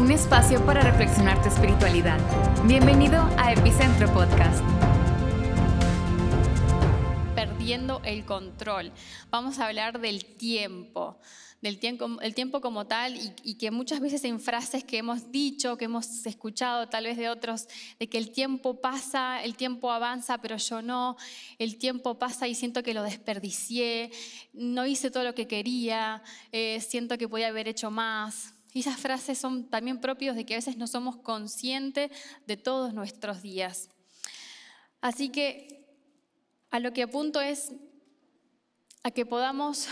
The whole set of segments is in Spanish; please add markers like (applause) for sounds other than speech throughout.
un espacio para reflexionar tu espiritualidad. Bienvenido a Epicentro Podcast. Perdiendo el control. Vamos a hablar del tiempo, del tiempo, el tiempo como tal y, que muchas veces en frases que hemos dicho, que hemos escuchado tal vez de otros, de que el tiempo pasa, el tiempo avanza, pero yo no, el tiempo pasa y siento que lo desperdicié, no hice todo lo que quería, eh, siento que podía haber hecho más. Y esas frases son también propios de que a veces no somos conscientes de todos nuestros días. Así que a lo que apunto es a que podamos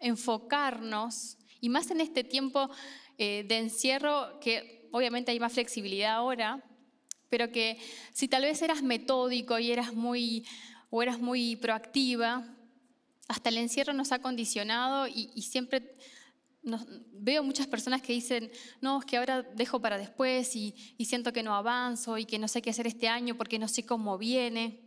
enfocarnos, y más en este tiempo eh, de encierro, que obviamente hay más flexibilidad ahora, pero que si tal vez eras metódico y eras muy, o eras muy proactiva, hasta el encierro nos ha condicionado y, y siempre veo muchas personas que dicen, no, es que ahora dejo para después y, y, siento que no avanzo y que no sé qué hacer este año porque no sé cómo viene.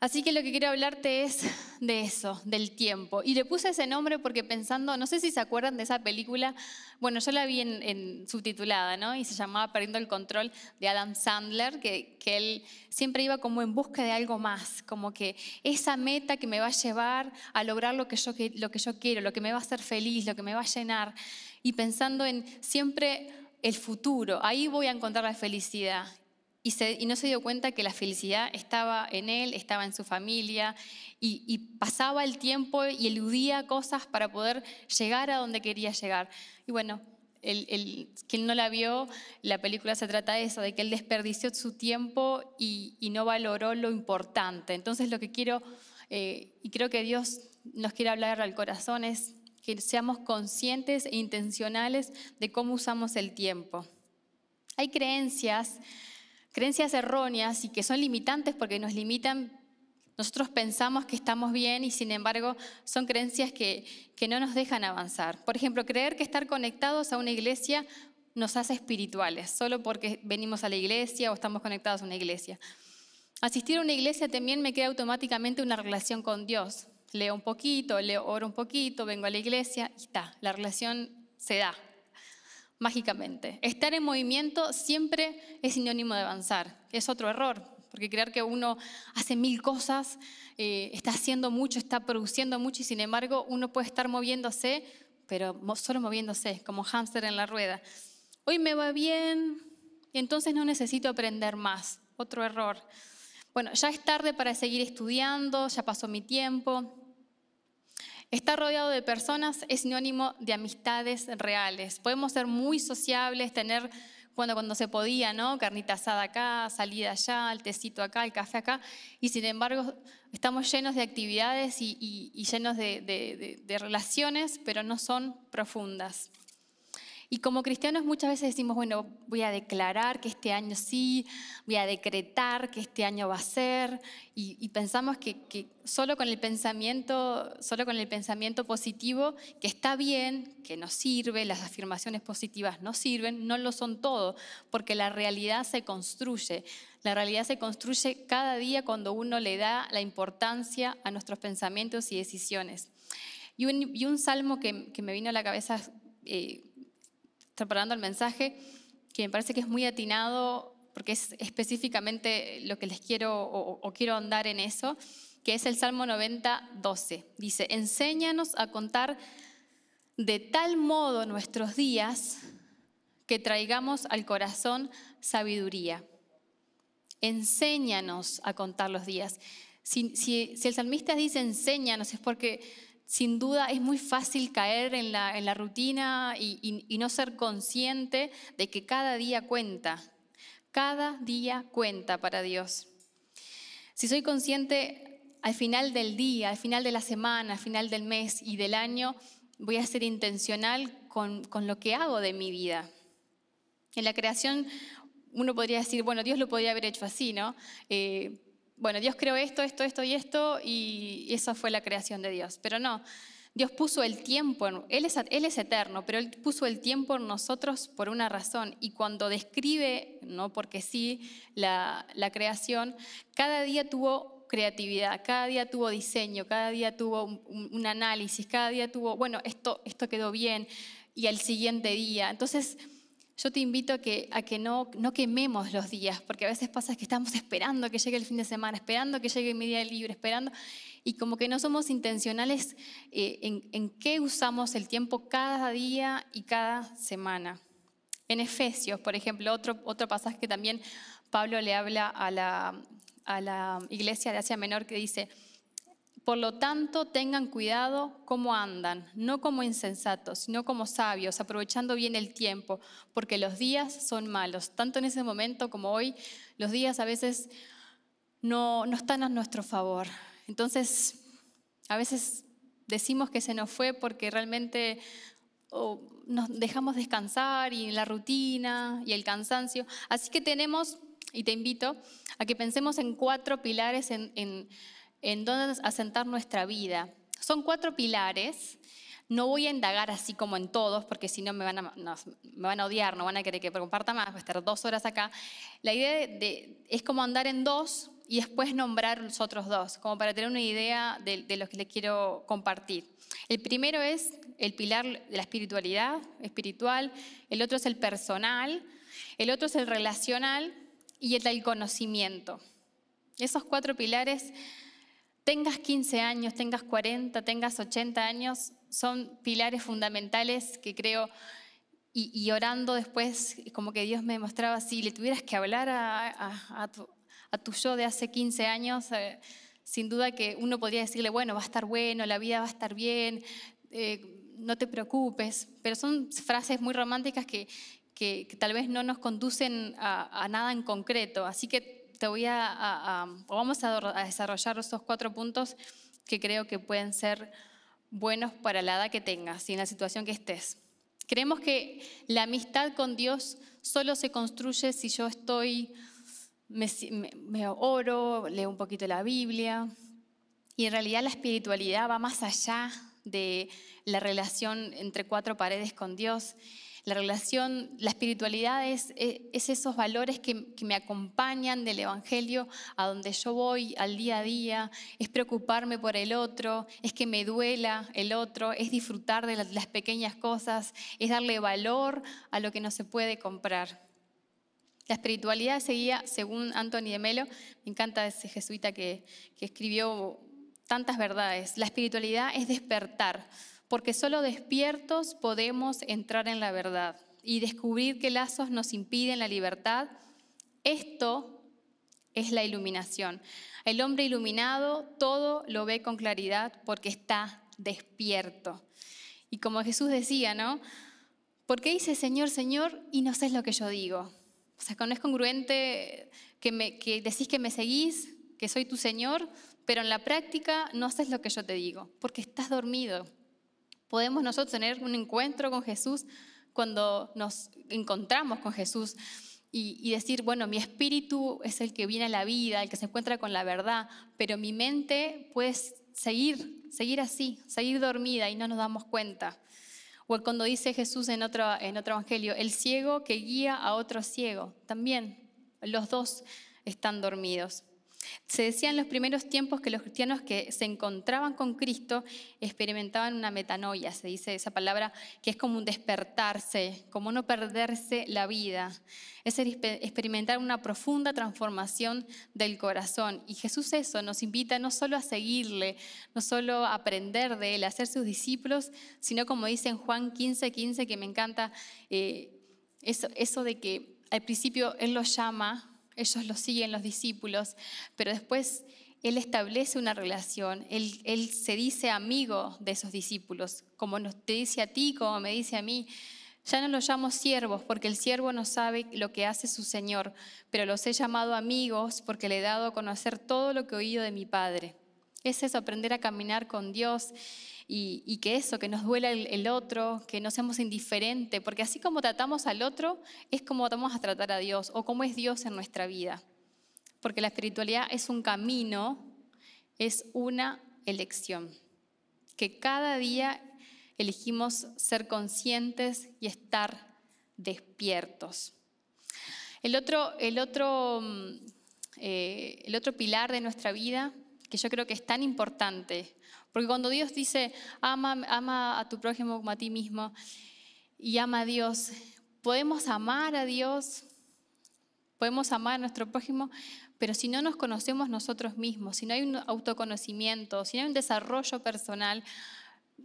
Así que lo que quiero hablarte es de eso, del tiempo. Y le puse ese nombre porque pensando, no sé si se acuerdan de esa película, bueno, yo la vi en, subtitulada, ¿no? Y se llamaba Perdiendo el Control de Adam Sandler, que, que él siempre iba como en busca de algo más, como que esa meta que me va a llevar a lograr lo que yo, lo que yo quiero, lo que me va a hacer feliz, lo que me va a llenar. Y pensando en siempre el futuro, ahí voy a encontrar la felicidad. Y, no se dio cuenta que la felicidad estaba en él, estaba en su familia, y, pasaba el tiempo y eludía cosas para poder llegar a donde quería llegar. Y bueno, el, quien no la vio, la película se trata de eso, de que él desperdició su tiempo y, no valoró lo importante. Entonces lo que quiero, eh, y creo que Dios nos quiere hablar al corazón, es que seamos conscientes e intencionales de cómo usamos el tiempo. Hay creencias creencias erróneas y que son limitantes porque nos limitan. Nosotros pensamos que estamos bien y sin embargo son creencias que, que no nos dejan avanzar. Por ejemplo, creer que estar conectados a una iglesia nos hace espirituales, solo porque venimos a la iglesia o estamos conectados a una iglesia. Asistir a una iglesia también me crea automáticamente una relación con Dios. Leo un poquito, leo, oro un poquito, vengo a la iglesia y está, la relación se da, mágicamente. Estar en movimiento siempre es sinónimo de avanzar. Es otro error, porque creer que uno hace mil cosas, eh, está haciendo mucho, está produciendo mucho y sin embargo uno puede estar moviéndose, pero solo moviéndose, como hámster en la rueda. Hoy me va bien y entonces no necesito aprender más. Otro error. Bueno, ya es tarde para seguir estudiando, ya pasó mi tiempo, Estar rodeado de personas es sinónimo de amistades reales. Podemos ser muy sociables, tener cuando, cuando se podía, ¿no? Carnita asada acá, salida allá, el tecito acá, el café acá, y sin embargo estamos llenos de actividades y, llenos de relaciones, pero no son profundas. Y como cristianos muchas veces decimos, bueno, voy a declarar que este año sí, voy a decretar que este año va a ser, y, pensamos que, solo, con el pensamiento, solo con el pensamiento positivo, que está bien, que nos sirve, las afirmaciones positivas no sirven, no lo son todo, porque la realidad se construye. La realidad se construye cada día cuando uno le da la importancia a nuestros pensamientos y decisiones. Y un, salmo que, me vino a la cabeza... Eh, preparando el mensaje, que me parece que es muy atinado porque es específicamente lo que les quiero o, quiero andar en eso, que es el Salmo 90, 12. Dice, enséñanos a contar de tal modo nuestros días que traigamos al corazón sabiduría. Enséñanos a contar los días. Si, si el salmista dice enséñanos es porque sin duda es muy fácil caer en la, rutina y, no ser consciente de que cada día cuenta. Cada día cuenta para Dios. Si soy consciente al final del día, al final de la semana, al final del mes y del año, voy a ser intencional con, lo que hago de mi vida. En la creación uno podría decir, bueno, Dios lo podría haber hecho así, ¿no? Eh, bueno, Dios creó esto, esto, esto y esto, y eso fue la creación de Dios. Pero no, Dios puso el tiempo, él es, él es eterno, pero Él puso el tiempo en nosotros por una razón. Y cuando describe, no porque sí, la, creación, cada día tuvo creatividad, cada día tuvo diseño, cada día tuvo un, análisis, cada día tuvo, bueno, esto, esto quedó bien, y al siguiente día. Entonces, yo te invito a que, no quememos los días, porque a veces pasa que estamos esperando que llegue el fin de semana, esperando que llegue mi día libre, esperando, y como que no somos intencionales eh, en, en qué usamos el tiempo cada día y cada semana. En Efesios, por ejemplo, otro, otro pasaje que también Pablo le habla a la, a la iglesia de Asia Menor que dice, por lo tanto, tengan cuidado cómo andan, no como insensatos, sino como sabios, aprovechando bien el tiempo, porque los días son malos. Tanto en ese momento como hoy, los días a veces no, no están a nuestro favor. Entonces, a veces decimos que se nos fue porque realmente nos dejamos descansar y la rutina y el cansancio. Así que tenemos, y te invito a que pensemos en cuatro pilares en, en en dónde asentar nuestra vida. Son cuatro pilares. No voy a indagar así como en todos, porque si no me, van a, me van a odiar, no van a querer que comparta más, voy a estar dos horas acá. La idea de, es como andar en dos y después nombrar los otros dos, como para tener una idea de, de lo que les quiero compartir. El primero es el pilar de la espiritualidad, espiritual, el otro es el personal, el otro es el relacional y el del conocimiento. Esos cuatro pilares tengas 15 años, tengas 40, tengas 80 años, son pilares fundamentales que creo, y, orando después, como que Dios me mostraba, si le tuvieras que hablar a, tu, yo de hace 15 años, eh, sin duda que uno podría decirle, bueno, va a estar bueno, la vida va a estar bien, eh, no te preocupes, pero son frases muy románticas que, tal vez no nos conducen a, a nada en concreto. Así que te voy a, vamos a, desarrollar esos cuatro puntos que creo que pueden ser buenos para la edad que tengas y en la situación que estés. Creemos que la amistad con Dios solo se construye si yo estoy, me, me, oro, leo un poquito la Biblia. Y en realidad la espiritualidad va más allá de la relación entre cuatro paredes con Dios. La relación, la espiritualidad es, esos valores que, me acompañan del Evangelio a donde yo voy al día a día, es preocuparme por el otro, es que me duela el otro, es disfrutar de las, pequeñas cosas, es darle valor a lo que no se puede comprar. La espiritualidad seguía, según Anthony de Melo, me encanta ese jesuita que, que escribió tantas verdades, la espiritualidad es despertar porque solo despiertos podemos entrar en la verdad y descubrir qué lazos nos impiden la libertad. Esto es la iluminación. El hombre iluminado todo lo ve con claridad porque está despierto. Y como Jesús decía, ¿no? ¿Por qué dice Señor, Señor y no sé lo que yo digo? O sea, no es congruente que, me, que decís que me seguís, que soy tu Señor, pero en la práctica no haces lo que yo te digo, porque estás dormido, Podemos nosotros tener un encuentro con Jesús cuando nos encontramos con Jesús y, decir, bueno, mi espíritu es el que viene a la vida, el que se encuentra con la verdad, pero mi mente puede seguir, seguir así, seguir dormida y no nos damos cuenta. O cuando dice Jesús en otro, en otro evangelio, el ciego que guía a otro ciego, también los dos están dormidos. Se decía en los primeros tiempos que los cristianos que se encontraban con Cristo experimentaban una metanoia, se dice esa palabra, que es como un despertarse, como no perderse la vida, es experimentar una profunda transformación del corazón. Y Jesús eso nos invita no solo a seguirle, no solo a aprender de él, a ser sus discípulos, sino como dice en Juan 15, 15, que me encanta, eh, eso, eso de que al principio Él los llama ellos lo siguen los discípulos, pero después Él establece una relación, él, se dice amigo de esos discípulos, como nos, te dice a ti, como me dice a mí. Ya no los llamo siervos porque el siervo no sabe lo que hace su Señor, pero los he llamado amigos porque le he dado a conocer todo lo que he oído de mi Padre. Es eso, aprender a caminar con Dios y, que eso, que nos duela el, otro, que no seamos indiferentes, porque así como tratamos al otro, es como vamos a tratar a Dios o como es Dios en nuestra vida. Porque la espiritualidad es un camino, es una elección, que cada día elegimos ser conscientes y estar despiertos. El otro, el otro, mm, eh, el otro pilar de nuestra vida, que yo creo que es tan importante, porque cuando Dios dice, ama, ama a tu prójimo como a ti mismo y ama a Dios, podemos amar a Dios, podemos amar a nuestro prójimo, pero si no nos conocemos nosotros mismos, si no hay un autoconocimiento, si no hay un desarrollo personal,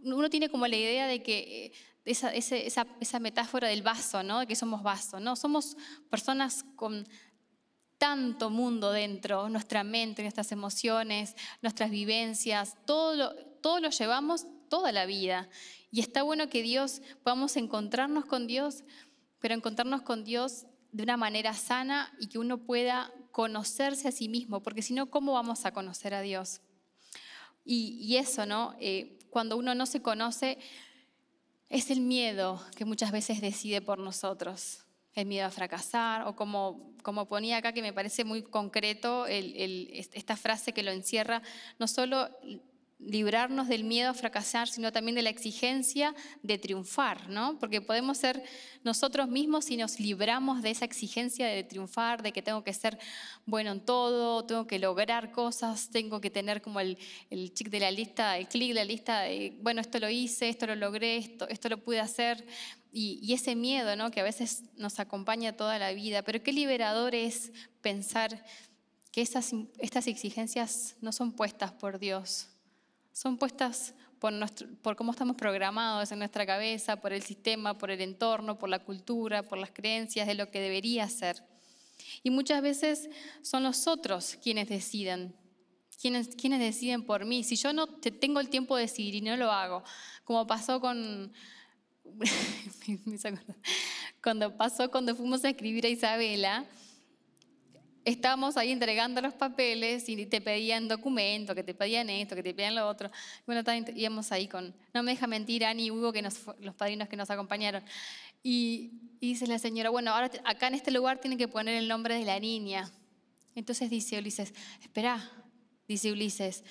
uno tiene como la idea de que eh, esa, metáfora del vaso, ¿no? que somos vaso, ¿no? somos personas con tanto mundo dentro, nuestra mente, nuestras emociones, nuestras vivencias, todo lo, todo lo llevamos toda la vida. Y está bueno que Dios, podamos encontrarnos con Dios, pero encontrarnos con Dios de una manera sana y que uno pueda conocerse a sí mismo, porque si no, ¿cómo vamos a conocer a Dios? Y, eso, ¿no? Eh, cuando uno no se conoce, es el miedo que muchas veces decide por nosotros, el miedo a fracasar, o como, como ponía acá, que me parece muy concreto, esta frase que lo encierra, no solo librarnos del miedo a fracasar, sino también de la exigencia de triunfar, ¿no? Porque podemos ser nosotros mismos si nos libramos de esa exigencia de triunfar, de que tengo que ser bueno en todo, tengo que lograr cosas, tengo que tener como el, el de la lista, el clic de la lista de, bueno, esto lo hice, esto lo logré, esto, esto lo pude hacer, y, ese miedo, ¿no? Que a veces nos acompaña toda la vida, pero qué liberador es pensar que estas exigencias no son puestas por Dios, son puestas por, por, cómo estamos programados en nuestra cabeza, por el sistema, por el entorno, por la cultura, por las creencias de lo que debería ser. Y muchas veces son los otros quienes deciden, quienes, quienes deciden por mí. Si yo no tengo el tiempo de decidir y no lo hago, como pasó con... (laughs) cuando pasó cuando fuimos a escribir a Isabela, estábamos ahí entregando los papeles y te pedían documentos, que te pedían esto, que te pedían lo otro. Bueno, íbamos ahí con, no me deja mentir, Ani Hugo, que nos, los padrinos que nos acompañaron. Y, dice la señora, bueno, ahora acá en este lugar tienen que poner el nombre de la niña. Entonces dice Ulises, espera, dice Ulises,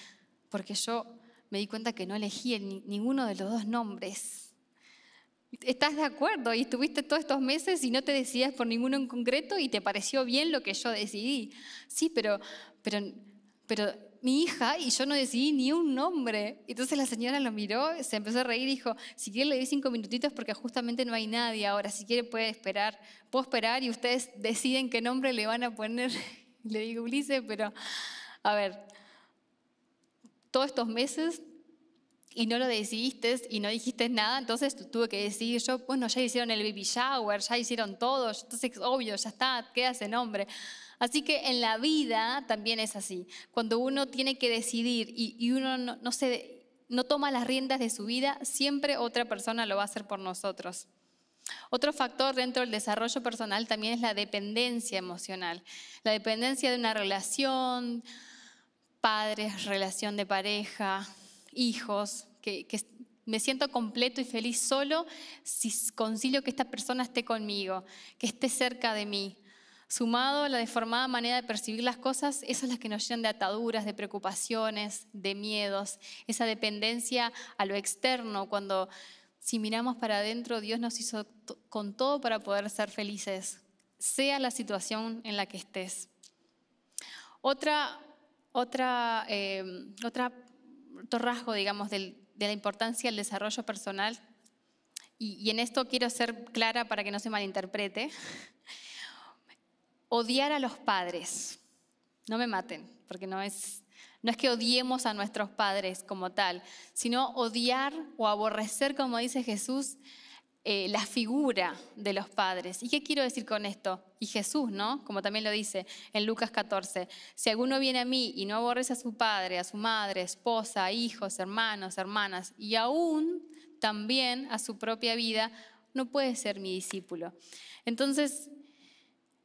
porque yo me di cuenta que no elegí ninguno de los dos nombres. ¿Estás de acuerdo? Y estuviste todos estos meses y no te decidías por ninguno en concreto y te pareció bien lo que yo decidí. Sí, pero, pero, pero mi hija y yo no decidí ni un nombre. Entonces la señora lo miró, se empezó a reír y dijo, si quiere le di cinco minutitos porque justamente no hay nadie ahora, si quiere puede esperar, puedo esperar y ustedes deciden qué nombre le van a poner. (laughs) Le digo, Ulises, pero a ver, todos estos meses y no lo decidiste y no dijiste nada, entonces tuve que decidir yo, bueno, ya hicieron el baby shower, ya hicieron todo, entonces obvio, ya está, queda ese nombre. Así que en la vida también es así. Cuando uno tiene que decidir y, uno no, se, no toma las riendas de su vida, siempre otra persona lo va a hacer por nosotros. Otro factor dentro del desarrollo personal también es la dependencia emocional. La dependencia de una relación, padres, relación de pareja, hijos, que, me siento completo y feliz solo si concilio que esta persona esté conmigo, que esté cerca de mí. Sumado a la deformada manera de percibir las cosas, eso es lo que nos llenan de ataduras, de preocupaciones, de miedos, esa dependencia a lo externo, cuando si miramos para adentro, Dios nos hizo con todo para poder ser felices, sea la situación en la que estés. Otra, otra, eh, otra otro rasgo, digamos, de la importancia del desarrollo personal, y, en esto quiero ser clara para que no se malinterprete, (laughs) odiar a los padres. No me maten, porque no es, no es que odiemos a nuestros padres como tal, sino odiar o aborrecer, como dice Jesús, eh, la figura de los padres. ¿Y qué quiero decir con esto? Y Jesús, ¿no? Como también lo dice en Lucas 14, si alguno viene a mí y no aborrece a su padre, a su madre, esposa, hijos, hermanos, hermanas, y aún también a su propia vida, no puede ser mi discípulo. Entonces,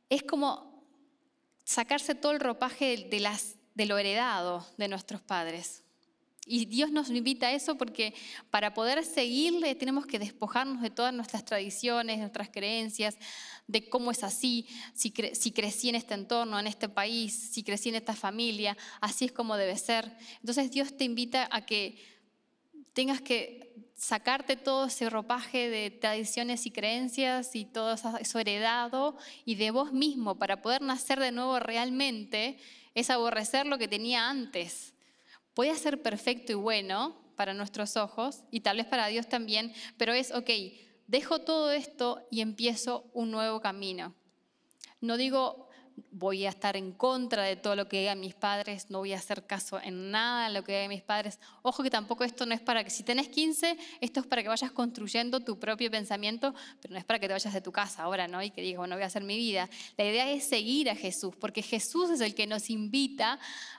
es como sacarse todo el ropaje de, las, de lo heredado de nuestros padres. Y Dios nos invita a eso porque para poder seguirle tenemos que despojarnos de todas nuestras tradiciones, nuestras creencias, de cómo es así, si, si, crecí en este entorno, en este país, si crecí en esta familia, así es como debe ser. Entonces Dios te invita a que tengas que sacarte todo ese ropaje de tradiciones y creencias y todo eso heredado y de vos mismo para poder nacer de nuevo realmente es aborrecer lo que tenía antes puede ser perfecto y bueno para nuestros ojos y tal vez para Dios también, pero es, ok, dejo todo esto y empiezo un nuevo camino. No digo voy a estar en contra de todo lo que digan mis padres, no voy a hacer caso en nada de lo que digan mis padres. Ojo que tampoco esto no es para que, si tenés 15, esto es para que vayas construyendo tu propio pensamiento, pero no es para que te vayas de tu casa ahora, ¿no? Y que digas, bueno, voy a hacer mi vida. La idea es seguir a Jesús, porque Jesús es el que nos invita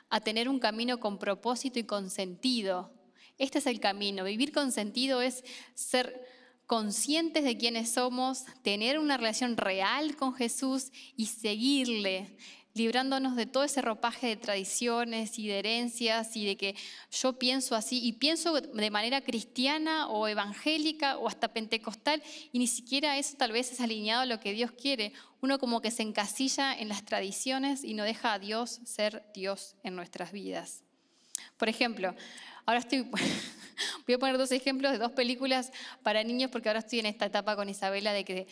a tener un camino con propósito y con sentido. Este es el camino. Vivir con sentido es ser conscientes de quiénes somos, tener una relación real con Jesús y seguirle, librándonos de todo ese ropaje de tradiciones y de herencias y de que yo pienso así y pienso de manera cristiana o evangélica o hasta pentecostal y ni siquiera eso tal vez es alineado a lo que Dios quiere. Uno como que se encasilla en las tradiciones y no deja a Dios ser Dios en nuestras vidas. Por ejemplo, ahora estoy (laughs) (laughs) Voy a poner dos ejemplos de dos películas para niños porque ahora estoy en esta etapa con Isabela de que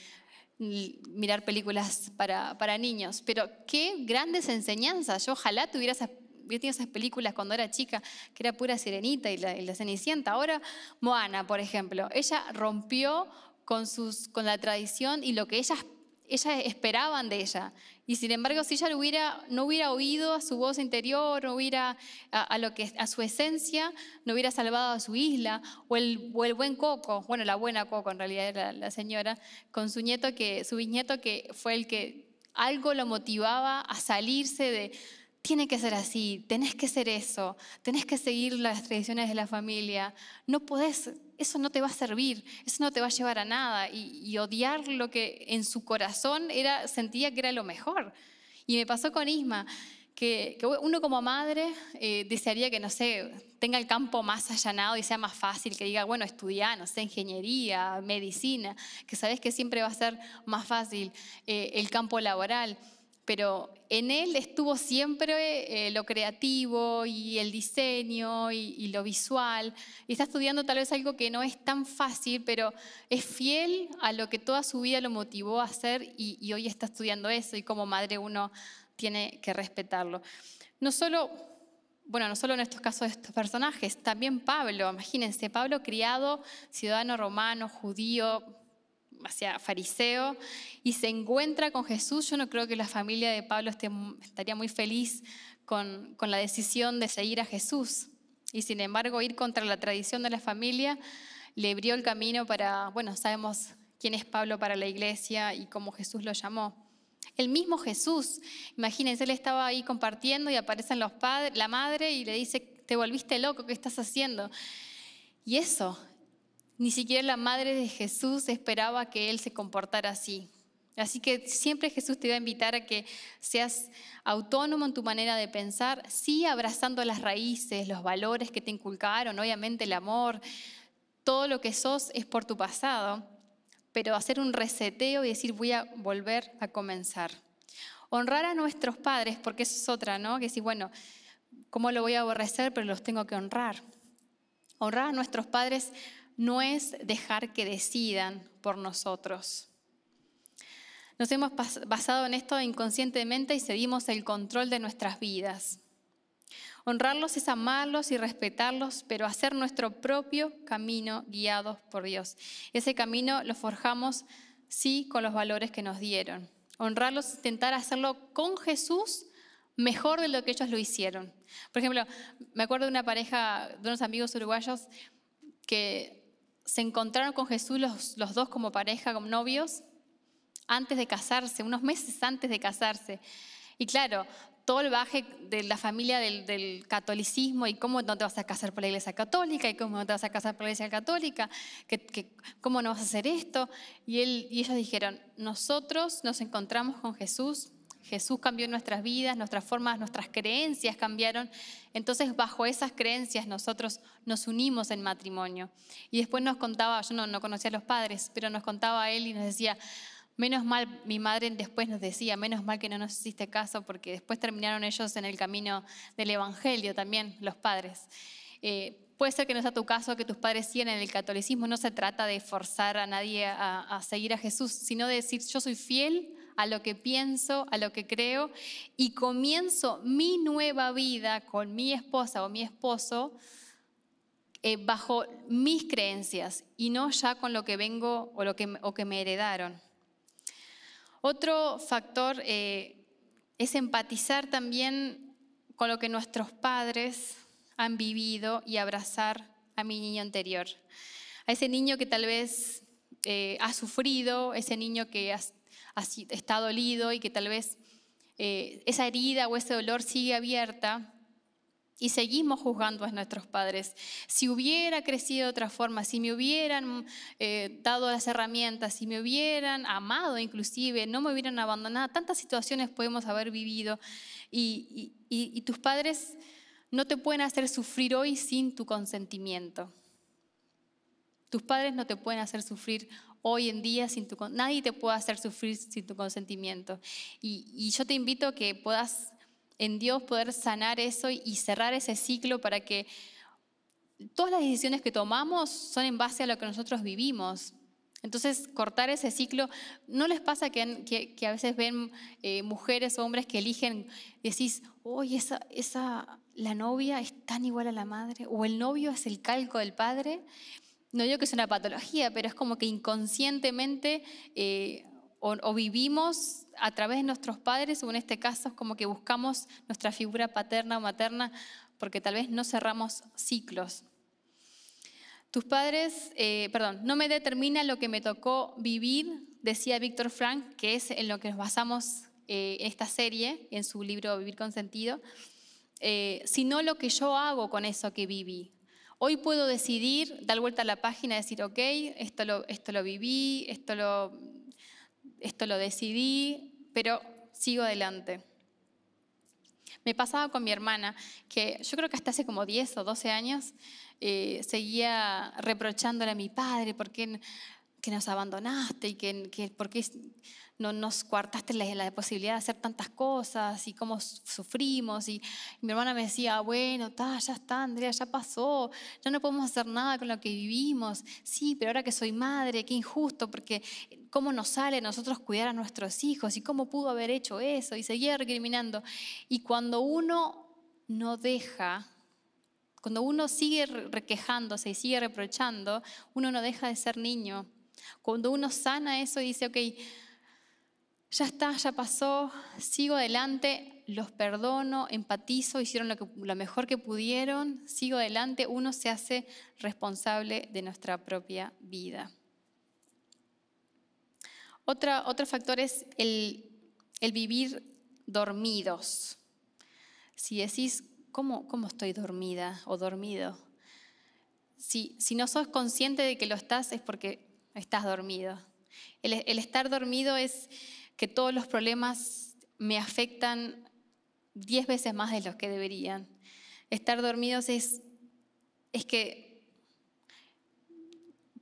mirar películas para, para niños. Pero qué grandes enseñanzas. Yo ojalá tuviera esas esas películas cuando era chica, que era pura sirenita y la, y la, Cenicienta. Ahora, Moana, por ejemplo, ella rompió con, sus, con la tradición y lo que ellas ellas esperaban de ella. Y sin embargo, si ella no hubiera, oído a su voz interior, no hubiera a, lo que, a su esencia, no hubiera salvado a su isla, o el, buen Coco, bueno, la buena Coco en realidad era la señora, con su nieto, que, su bisnieto que fue el que algo lo motivaba a salirse de, tiene que ser así, tenés que ser eso, tenés que seguir las tradiciones de la familia, no podés, eso no te va a servir, eso no te va a llevar a nada. Y, odiar lo que en su corazón era, sentía que era lo mejor. Y me pasó con Isma, que, uno como madre eh, desearía que, no sé, tenga el campo más allanado y sea más fácil, que diga, bueno, estudiar, no sé, ingeniería, medicina, que sabes que siempre va a ser más fácil eh, el campo laboral pero en él estuvo siempre eh, lo creativo y el diseño y, lo visual. Y está estudiando tal vez algo que no es tan fácil, pero es fiel a lo que toda su vida lo motivó a hacer y, hoy está estudiando eso y como madre uno tiene que respetarlo. No solo bueno, no solo en estos casos de estos personajes, también Pablo, imagínense, Pablo criado, ciudadano romano, judío, hacia fariseo y se encuentra con Jesús, yo no creo que la familia de Pablo estaría muy feliz con, con la decisión de seguir a Jesús. Y sin embargo, ir contra la tradición de la familia le abrió el camino para, bueno, sabemos quién es Pablo para la iglesia y cómo Jesús lo llamó. El mismo Jesús, imagínense, él estaba ahí compartiendo y aparecen los padres, la madre y le dice, te volviste loco, ¿qué estás haciendo? Y eso ni siquiera la madre de Jesús esperaba que él se comportara así. Así que siempre Jesús te va a invitar a que seas autónomo en tu manera de pensar, sí abrazando las raíces, los valores que te inculcaron, obviamente el amor, todo lo que sos es por tu pasado, pero hacer un reseteo y decir voy a volver a comenzar. Honrar a nuestros padres, porque eso es otra, ¿no? Que decir, bueno, ¿cómo lo voy a aborrecer? Pero los tengo que honrar. Honrar a nuestros padres no es dejar que decidan por nosotros. Nos hemos basado en esto inconscientemente y cedimos el control de nuestras vidas. Honrarlos es amarlos y respetarlos, pero hacer nuestro propio camino guiados por Dios. Ese camino lo forjamos, sí, con los valores que nos dieron. Honrarlos es intentar hacerlo con Jesús mejor de lo que ellos lo hicieron. Por ejemplo, me acuerdo de una pareja, de unos amigos uruguayos, que se encontraron con Jesús los, dos como pareja, como novios, antes de casarse, unos meses antes de casarse. Y claro, todo el baje de la familia del, catolicismo y cómo no te vas a casar por la iglesia católica y cómo no te vas a casar por la iglesia católica, que, cómo no vas a hacer esto. Y, él, y ellos dijeron, nosotros nos encontramos con Jesús Jesús cambió nuestras vidas, nuestras formas, nuestras creencias cambiaron. Entonces, bajo esas creencias, nosotros nos unimos en matrimonio. Y después nos contaba, yo no, conocía a los padres, pero nos contaba él y nos decía, menos mal, mi madre después nos decía, menos mal que no nos hiciste caso, porque después terminaron ellos en el camino del Evangelio también, los padres. Eh, puede ser que no sea tu caso, que tus padres sigan en el catolicismo. No se trata de forzar a nadie a, a seguir a Jesús, sino de decir, yo soy fiel a lo que pienso, a lo que creo, y comienzo mi nueva vida con mi esposa o mi esposo eh, bajo mis creencias y no ya con lo que vengo o lo que, o que me heredaron. Otro factor eh, es empatizar también con lo que nuestros padres han vivido y abrazar a mi niño interior. A ese niño que tal vez eh, ha sufrido, ese niño que ha, está dolido y que tal vez esa herida o ese dolor sigue abierta y seguimos juzgando a nuestros padres. Si hubiera crecido de otra forma, si me hubieran eh, dado las herramientas, si me hubieran amado inclusive, no me hubieran abandonado, tantas situaciones podemos haber vivido y tus padres no te pueden hacer sufrir hoy sin tu consentimiento. Tus padres no te pueden hacer sufrir hoy en día sin tu nadie te puede hacer sufrir sin tu consentimiento. Y, y yo te invito a que puedas en Dios poder sanar eso y cerrar ese ciclo para que todas las decisiones que tomamos son en base a lo que nosotros vivimos. Entonces, cortar ese ciclo, ¿no les pasa que, a veces ven eh, mujeres o hombres que eligen, decís, oye, esa, esa, la novia es tan igual a la madre, o el novio es el calco del padre? No digo que es una patología, pero es como que inconscientemente eh, o, vivimos a través de nuestros padres, o en este caso es como que buscamos nuestra figura paterna o materna, porque tal vez no cerramos ciclos. Tus padres, eh, perdón, no me determina lo que me tocó vivir, decía Víctor Frank, que es en lo que nos basamos eh, en esta serie, en su libro Vivir con Sentido, sino lo que yo hago con eso que viví. Hoy puedo decidir, dar vuelta a la página decir, ok, esto lo, esto lo viví, esto lo, esto lo decidí, pero sigo adelante. Me pasaba con mi hermana, que yo creo que hasta hace como 10 o 12 años eh, seguía reprochándole a mi padre por qué que nos abandonaste y que, que no nos cuartaste la, posibilidad de hacer tantas cosas y cómo sufrimos. Y, mi hermana me decía, bueno, ya está, Andrea, ya pasó, ya no podemos hacer nada con lo que vivimos. Sí, pero ahora que soy madre, qué injusto, porque cómo nos sale nosotros cuidar a nuestros hijos y cómo pudo haber hecho eso y seguía recriminando. Y cuando uno no deja, cuando uno sigue requejándose y sigue reprochando, uno no deja de ser niño. Cuando uno sana eso y dice, ok, ya está, ya pasó, sigo adelante, los perdono, empatizo, hicieron lo, mejor que pudieron, sigo adelante, uno se hace responsable de nuestra propia vida. Otra, otro factor es el, vivir dormidos. Si decís, ¿cómo, ¿cómo, estoy dormida o dormido? Si, si no sos consciente de que lo estás es porque estás dormido. El, estar dormido es que todos los problemas me afectan diez veces más de los que deberían. Estar dormidos es, es que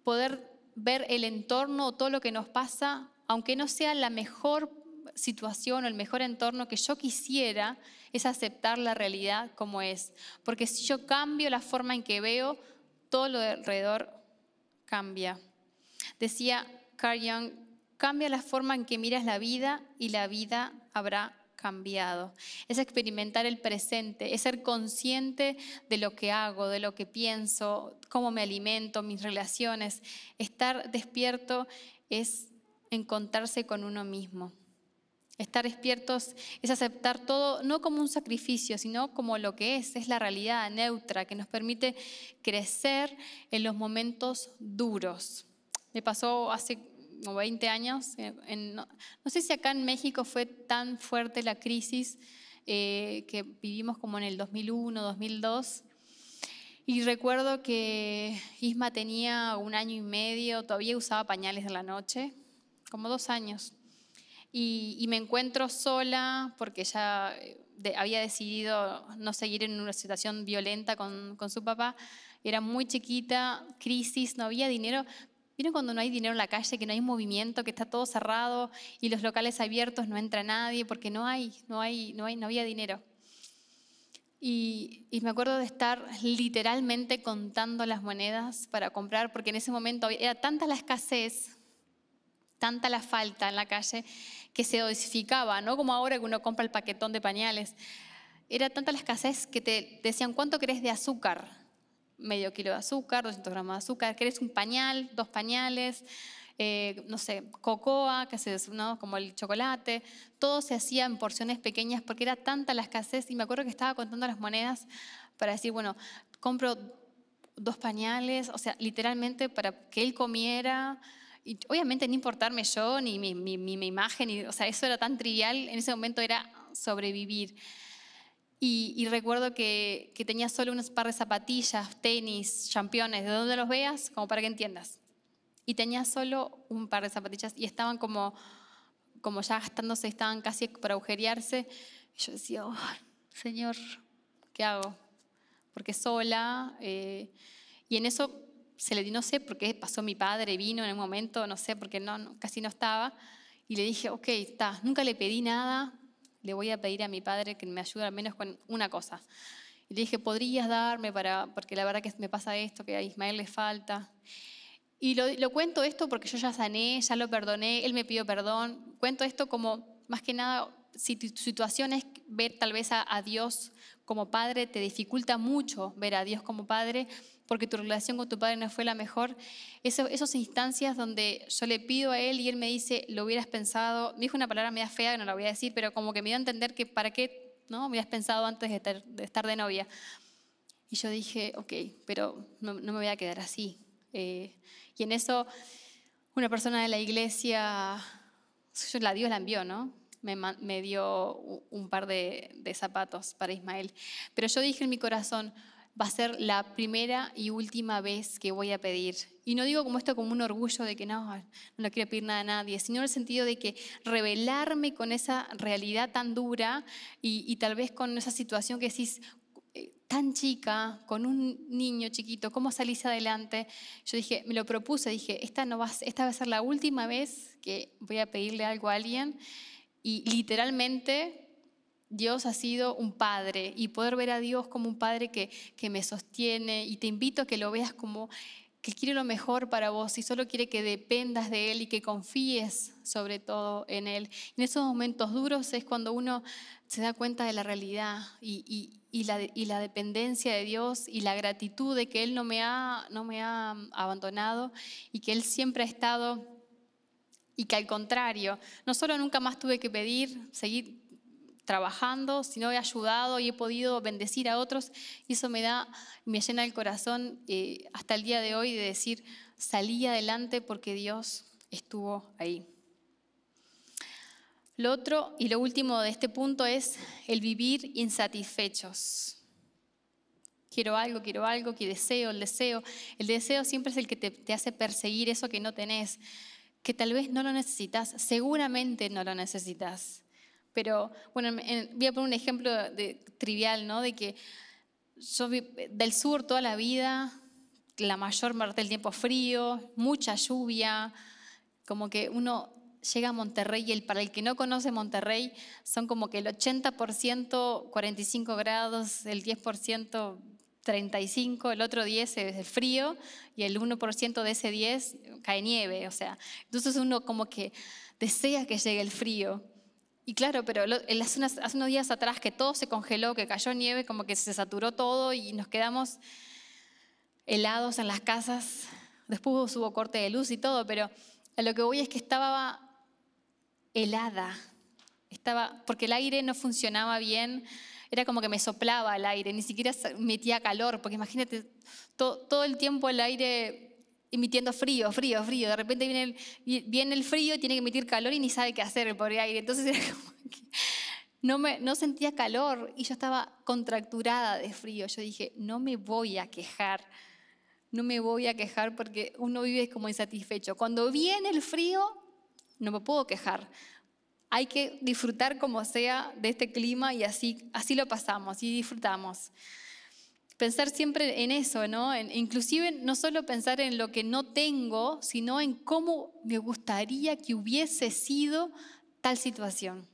poder ver el entorno o todo lo que nos pasa, aunque no sea la mejor situación o el mejor entorno que yo quisiera, es aceptar la realidad como es. Porque si yo cambio la forma en que veo, todo lo de alrededor cambia. Decía Carl Jung, Cambia la forma en que miras la vida y la vida habrá cambiado. Es experimentar el presente, es ser consciente de lo que hago, de lo que pienso, cómo me alimento, mis relaciones. Estar despierto es encontrarse con uno mismo. Estar despiertos es aceptar todo no como un sacrificio, sino como lo que es, es la realidad neutra que nos permite crecer en los momentos duros. Me pasó hace o 20 años. Eh, no, sé si acá en México fue tan fuerte la crisis eh, que vivimos como en el 2001, 2002. Y recuerdo que Isma tenía un año y medio, todavía usaba pañales en la noche, como dos años. Y, me encuentro sola porque ya eh, había decidido no seguir en una situación violenta con, con su papá. Era muy chiquita, crisis, no había dinero, ¿Vieron cuando no hay dinero en la calle, que no hay movimiento, que está todo cerrado y los locales abiertos no entra nadie porque no hay, no hay, no hay, no había dinero? Y, me acuerdo de estar literalmente contando las monedas para comprar, porque en ese momento era tanta la escasez, tanta la falta en la calle, que se dosificaba, no como ahora que uno compra el paquetón de pañales. Era tanta la escasez que te decían, ¿cuánto querés de azúcar? Medio kilo de azúcar, 200 gramos de azúcar, querés un pañal, dos pañales, eh, no sé, cocoa, que es ¿no? como el chocolate, todo se hacía en porciones pequeñas porque era tanta la escasez y me acuerdo que estaba contando las monedas para decir, bueno, compro dos pañales, o sea, literalmente para que él comiera. Y obviamente no importarme yo ni mi, mi, imagen, o sea, eso era tan trivial, en ese momento era sobrevivir. Y, recuerdo que, que, tenía solo unos par de zapatillas, tenis, championes, de donde los veas, como para que entiendas y tenía solo un par de zapatillas y estaban como, como ya gastándose, estaban casi para agujerearse. Y yo decía, oh, Señor, ¿qué hago? Porque sola. Eh, y en eso se le di, no sé por qué pasó mi padre, vino en un momento, no sé, porque no, casi no estaba. Y le dije, ok, está, nunca le pedí nada, le voy a pedir a mi padre que me ayude al menos con una cosa. Y le dije, ¿podrías darme para, porque la verdad que me pasa esto, que a Ismael le falta? Y lo, cuento esto porque yo ya sané, ya lo perdoné, él me pidió perdón. Cuento esto como, más que nada, si tu situación es ver tal vez a, Dios como padre, te dificulta mucho ver a Dios como padre porque tu relación con tu padre no fue la mejor. Eso, esas instancias donde yo le pido a él y él me dice, lo hubieras pensado, me dijo una palabra media fea, no la voy a decir, pero como que me dio a entender que para qué no me hubieras pensado antes de estar de, novia. Y yo dije, ok, pero no, no me voy a quedar así. Eh, y en eso una persona de la iglesia, la Dios la envió, ¿no? Me, dio un par de, zapatos para Ismael. Pero yo dije en mi corazón, va a ser la primera y última vez que voy a pedir. Y no digo como esto como un orgullo de que no, no le quiero pedir nada a nadie, sino en el sentido de que revelarme con esa realidad tan dura y, y tal vez con esa situación que decís, tan chica, con un niño chiquito, ¿cómo salís adelante? Yo dije, me lo propuse, dije, esta, no va, esta va a ser la última vez que voy a pedirle algo a alguien. Y literalmente Dios ha sido un padre y poder ver a Dios como un padre que, que me sostiene y te invito a que lo veas como que quiere lo mejor para vos y solo quiere que dependas de Él y que confíes sobre todo en Él. En esos momentos duros es cuando uno se da cuenta de la realidad y, la, y, la, dependencia de Dios y la gratitud de que Él no me, ha, no me ha abandonado y que Él siempre ha estado y que al contrario, no solo nunca más tuve que pedir, seguir trabajando, sino he ayudado y he podido bendecir a otros y eso me da, me llena el corazón eh, hasta el día de hoy de decir, salí adelante porque Dios estuvo ahí. Lo otro y lo último de este punto es el vivir insatisfechos. Quiero algo, quiero algo, que deseo, el deseo. El deseo siempre es el que te, hace perseguir eso que no tenés, que tal vez no lo necesitas, seguramente no lo necesitas. Pero bueno, voy a poner un ejemplo trivial, ¿no? De que yo del sur toda la vida, la mayor parte del tiempo frío, mucha lluvia, como que uno llega a Monterrey y el, para el que no conoce Monterrey son como que el 80% 45 grados, el 10% 35, el otro 10 es el frío y el 1% de ese 10 cae nieve, o sea, entonces uno como que desea que llegue el frío. Y claro, pero hace, unos días atrás que todo se congeló, que cayó nieve, como que se saturó todo y nos quedamos helados en las casas. Después hubo corte de luz y todo, pero a lo que voy es que estaba helada. Estaba, porque el aire no funcionaba bien, era como que me soplaba el aire, ni siquiera metía calor, porque imagínate todo, el tiempo el aire emitiendo frío, frío, frío. De repente viene el, viene el frío tiene que emitir calor y ni sabe qué hacer el aire. Entonces era (laughs) como que no, me, no sentía calor y yo estaba contracturada de frío. Yo dije, no me voy a quejar, no me voy a quejar porque uno vive como insatisfecho. Cuando viene el frío, no me puedo quejar. Hay que disfrutar como sea de este clima y así, así lo pasamos y disfrutamos. Pensar siempre en eso, ¿no? inclusive no solo pensar en lo que no tengo, sino en cómo me gustaría que hubiese sido tal situación.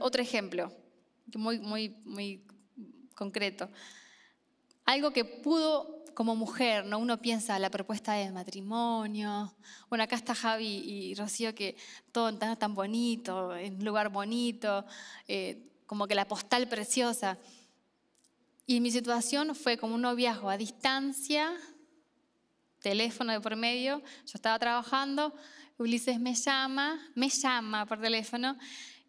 otro ejemplo, muy, muy, muy concreto. Algo que pudo como mujer, ¿no? Uno piensa la propuesta de matrimonio. Bueno, acá está Javi y Rocío, que todo tan, tan bonito, en un lugar bonito, eh, como que la postal preciosa. Y mi situación fue como un noviazgo a distancia, teléfono de por medio, yo estaba trabajando, Ulises me llama, me llama por teléfono,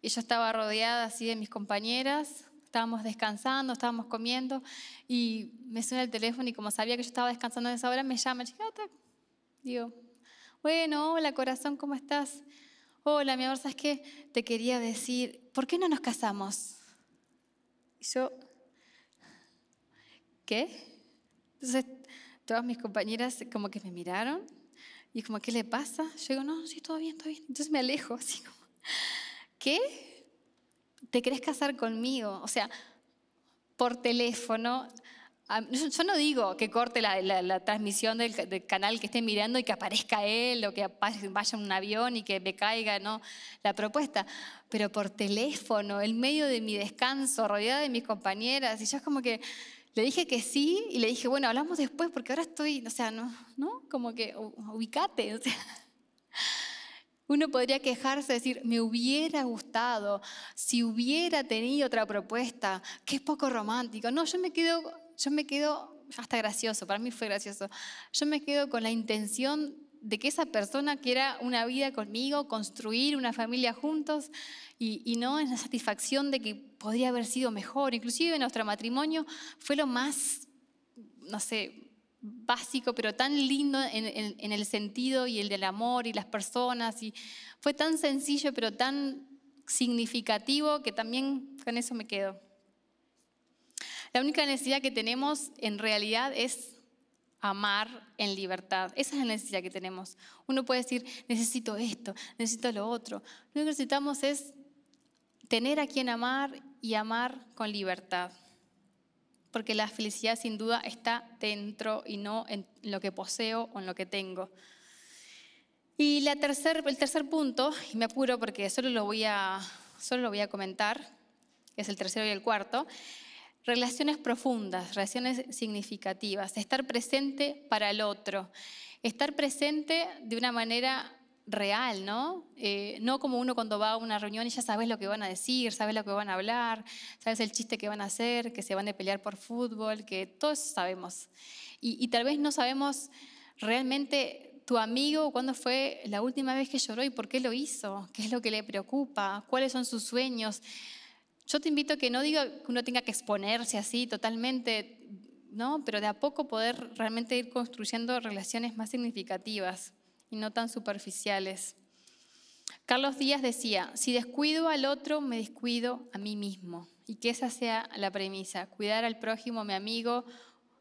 y yo estaba rodeada así de mis compañeras, estábamos descansando, estábamos comiendo, y me suena el teléfono y como sabía que yo estaba descansando en esa hora, me llama, chica, digo, bueno, hola corazón, ¿cómo estás? Hola, mi amor, ¿sabes qué? Te quería decir, ¿por qué no nos casamos? Y yo, ¿qué? Entonces, todas mis compañeras como que me miraron y como, ¿qué le pasa? Yo digo, no, sí, todo bien, todo bien. Entonces me alejo, (laughs) así como, ¿qué? ¿Te querés casar conmigo? O sea, por teléfono. Yo no digo que corte la, transmisión del, del, canal que esté mirando y que aparezca él o que vaya un avión y que me caiga ¿no? la propuesta, pero por teléfono, en medio de mi descanso, rodeada de mis compañeras, y yo es como que le dije que sí y le dije, bueno, hablamos después porque ahora estoy, o sea, no, ¿no? Como que ubicate. O sea. (laughs) Uno podría quejarse, decir, me hubiera gustado, si hubiera tenido otra propuesta, qué poco romántico. No, yo me quedo, yo me quedo, hasta gracioso, para mí fue gracioso. Yo me quedo con la intención de que esa persona quiera una vida conmigo, construir una familia juntos y, no en la satisfacción de que podría haber sido mejor. Inclusive nuestro matrimonio fue lo más, no sé, básico, pero tan lindo en, en, el sentido y el del amor y las personas. Y fue tan sencillo, pero tan significativo que también con eso me quedo. La única necesidad que tenemos en realidad es amar en libertad. Esa es la necesidad que tenemos. Uno puede decir, necesito esto, necesito lo otro. Lo que necesitamos es tener a quien amar y amar con libertad. Porque la felicidad sin duda está dentro y no en lo que poseo o en lo que tengo. Y la tercer, el tercer punto, y me apuro porque solo lo voy a, solo lo voy a comentar, es el tercero y el cuarto, Relaciones profundas, relaciones significativas, estar presente para el otro, estar presente de una manera real, ¿no? Eh, no como uno cuando va a una reunión y ya sabes lo que van a decir, sabes lo que van a hablar, sabes el chiste que van a hacer, que se van a pelear por fútbol, que todos sabemos. Y, y tal vez no sabemos realmente tu amigo cuándo fue la última vez que lloró y por qué lo hizo, qué es lo que le preocupa, cuáles son sus sueños. Yo te invito a que no diga que uno tenga que exponerse así totalmente, ¿no? Pero de a poco poder realmente ir construyendo relaciones más significativas y no tan superficiales. Carlos Díaz decía, si descuido al otro, me descuido a mí mismo. Y que esa sea la premisa, cuidar al prójimo, mi amigo,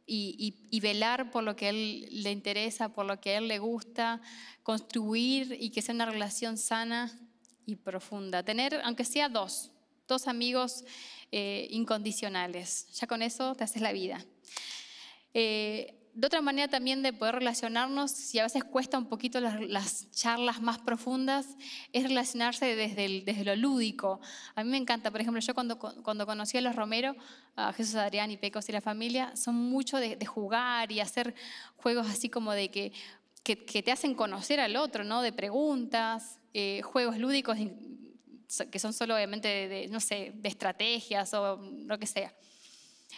y, y, velar por lo que a él le interesa, por lo que a él le gusta, construir y que sea una relación sana y profunda. Tener, aunque sea dos, dos amigos eh, incondicionales. Ya con eso te haces la vida. Eh, de otra manera también de poder relacionarnos, si a veces cuesta un poquito las, charlas más profundas, es relacionarse desde, desde, lo lúdico. A mí me encanta, por ejemplo, yo cuando, cuando conocí a los Romero, a Jesús Adrián y Pecos y la familia, son mucho de, jugar y hacer juegos así como de que, que, te hacen conocer al otro, ¿no? De preguntas, eh, juegos lúdicos que son solo obviamente de, no sé, de estrategias o lo que sea.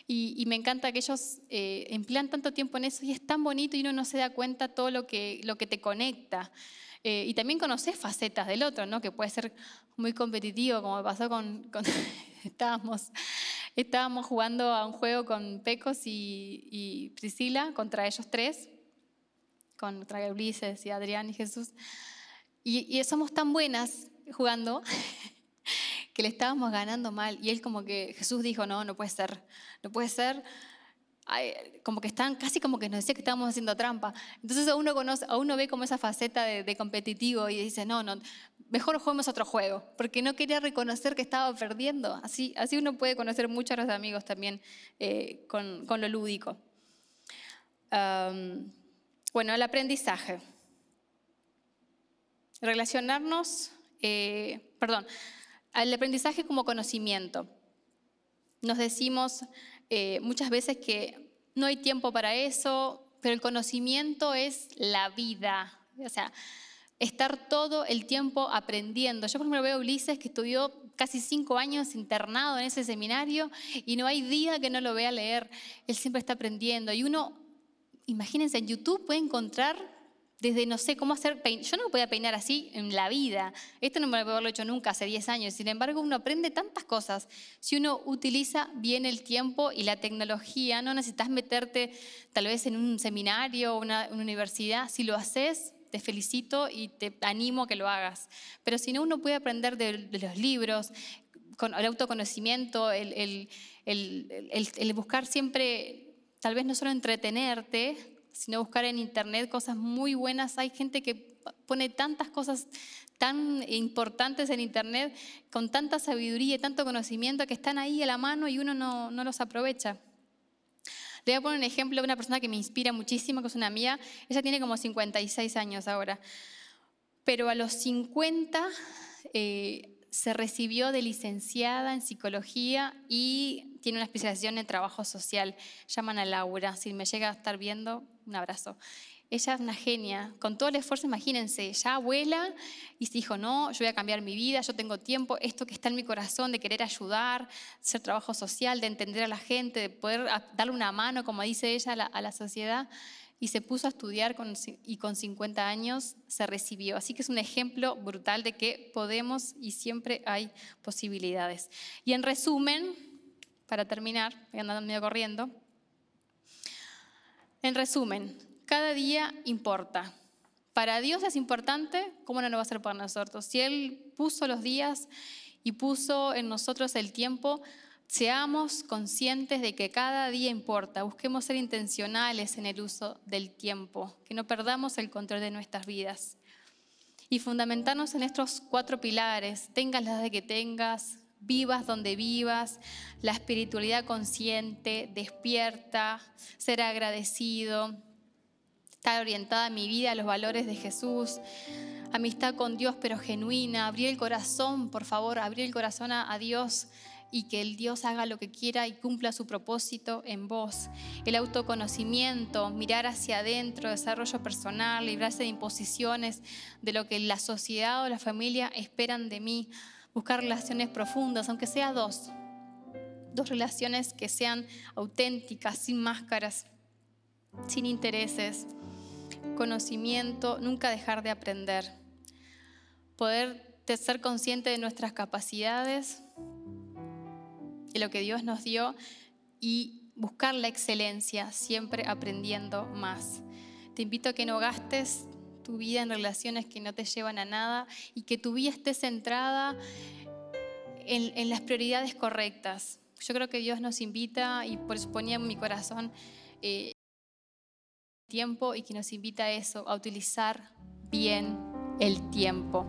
Y, me encanta que ellos eh, emplean tanto tiempo en eso y es tan bonito y uno no se da cuenta todo lo que, lo que te conecta. Eh, y también conoces facetas del otro, ¿no? que puede ser muy competitivo, como pasó con... (laughs) estábamos, estábamos jugando a un juego con Pecos y, Priscila, contra ellos tres, contra Ulises y Adrián y Jesús. Y, y somos tan buenas jugando (laughs) que le estábamos ganando mal. Y él como que Jesús dijo, no, no puede ser, no puede ser. como que están, casi como que nos decía que estábamos haciendo trampa. Entonces a uno, conoce, a uno ve como esa faceta de, competitivo y dice, no, no, mejor juguemos otro juego, porque no quería reconocer que estaba perdiendo. Así, así uno puede conocer muchos a los amigos también eh, con, con, lo lúdico. bueno, el aprendizaje. Relacionarnos eh, perdón, al aprendizaje como conocimiento. Nos decimos eh, muchas veces que no hay tiempo para eso, pero el conocimiento es la vida. O sea, estar todo el tiempo aprendiendo. Yo por ejemplo veo a Ulises que estudió casi cinco años internado en ese seminario y no hay día que no lo vea leer. Él siempre está aprendiendo. Y uno, imagínense, en YouTube puede encontrar desde no sé cómo hacer, yo no me podía peinar así en la vida, esto no me lo haberlo hecho nunca hace 10 años, sin embargo uno aprende tantas cosas. Si uno utiliza bien el tiempo y la tecnología, no necesitas meterte tal vez en un seminario o una, universidad, si lo haces te felicito y te animo a que lo hagas. Pero si no, uno puede aprender de, los libros, con el autoconocimiento, el, buscar siempre, tal vez no solo entretenerte, sino buscar en internet cosas muy buenas. Hay gente que pone tantas cosas tan importantes en internet, con tanta sabiduría y tanto conocimiento que están ahí a la mano y uno no, no los aprovecha. Le voy a poner un ejemplo de una persona que me inspira muchísimo, que es una amiga. Ella tiene como 56 años ahora. Pero a los 50 eh, se recibió de licenciada en psicología y tiene una especialización en trabajo social. Llaman a Laura. Si me llega a estar viendo, un abrazo. Ella es una genia, con todo el esfuerzo, imagínense, ya abuela y se dijo, no, yo voy a cambiar mi vida, yo tengo tiempo, esto que está en mi corazón de querer ayudar, hacer trabajo social, de entender a la gente, de poder darle una mano, como dice ella, a la, sociedad, y se puso a estudiar y con 50 años se recibió. Así que es un ejemplo brutal de que podemos y siempre hay posibilidades. Y en resumen, para terminar, voy andando medio corriendo, en resumen, cada día importa. Para Dios es importante, ¿cómo no lo va a ser para nosotros? Si Él puso los días y puso en nosotros el tiempo, seamos conscientes de que cada día importa. Busquemos ser intencionales en el uso del tiempo, que no perdamos el control de nuestras vidas. Y fundamentarnos en estos cuatro pilares, tengas la de que tengas, vivas donde vivas, la espiritualidad consciente, despierta, ser agradecido, estar orientada mi vida a los valores de Jesús, amistad con Dios pero genuina, abrir el corazón, por favor, abrir el corazón a, a Dios y que el Dios haga lo que quiera y cumpla su propósito en vos. El autoconocimiento, mirar hacia adentro, desarrollo personal, librarse de imposiciones, de lo que la sociedad o la familia esperan de mí, buscar relaciones profundas, aunque sea dos, dos relaciones que sean auténticas, sin máscaras, sin intereses conocimiento, nunca dejar de aprender. Poder ser consciente de nuestras capacidades, de lo que Dios nos dio y buscar la excelencia, siempre aprendiendo más. Te invito a que no gastes tu vida en relaciones que no te llevan a nada y que tu vida esté centrada en, las prioridades correctas. Yo creo que Dios nos invita y por eso ponía mi corazón eh, tiempo y que nos invita a eso, a utilizar bien el tiempo.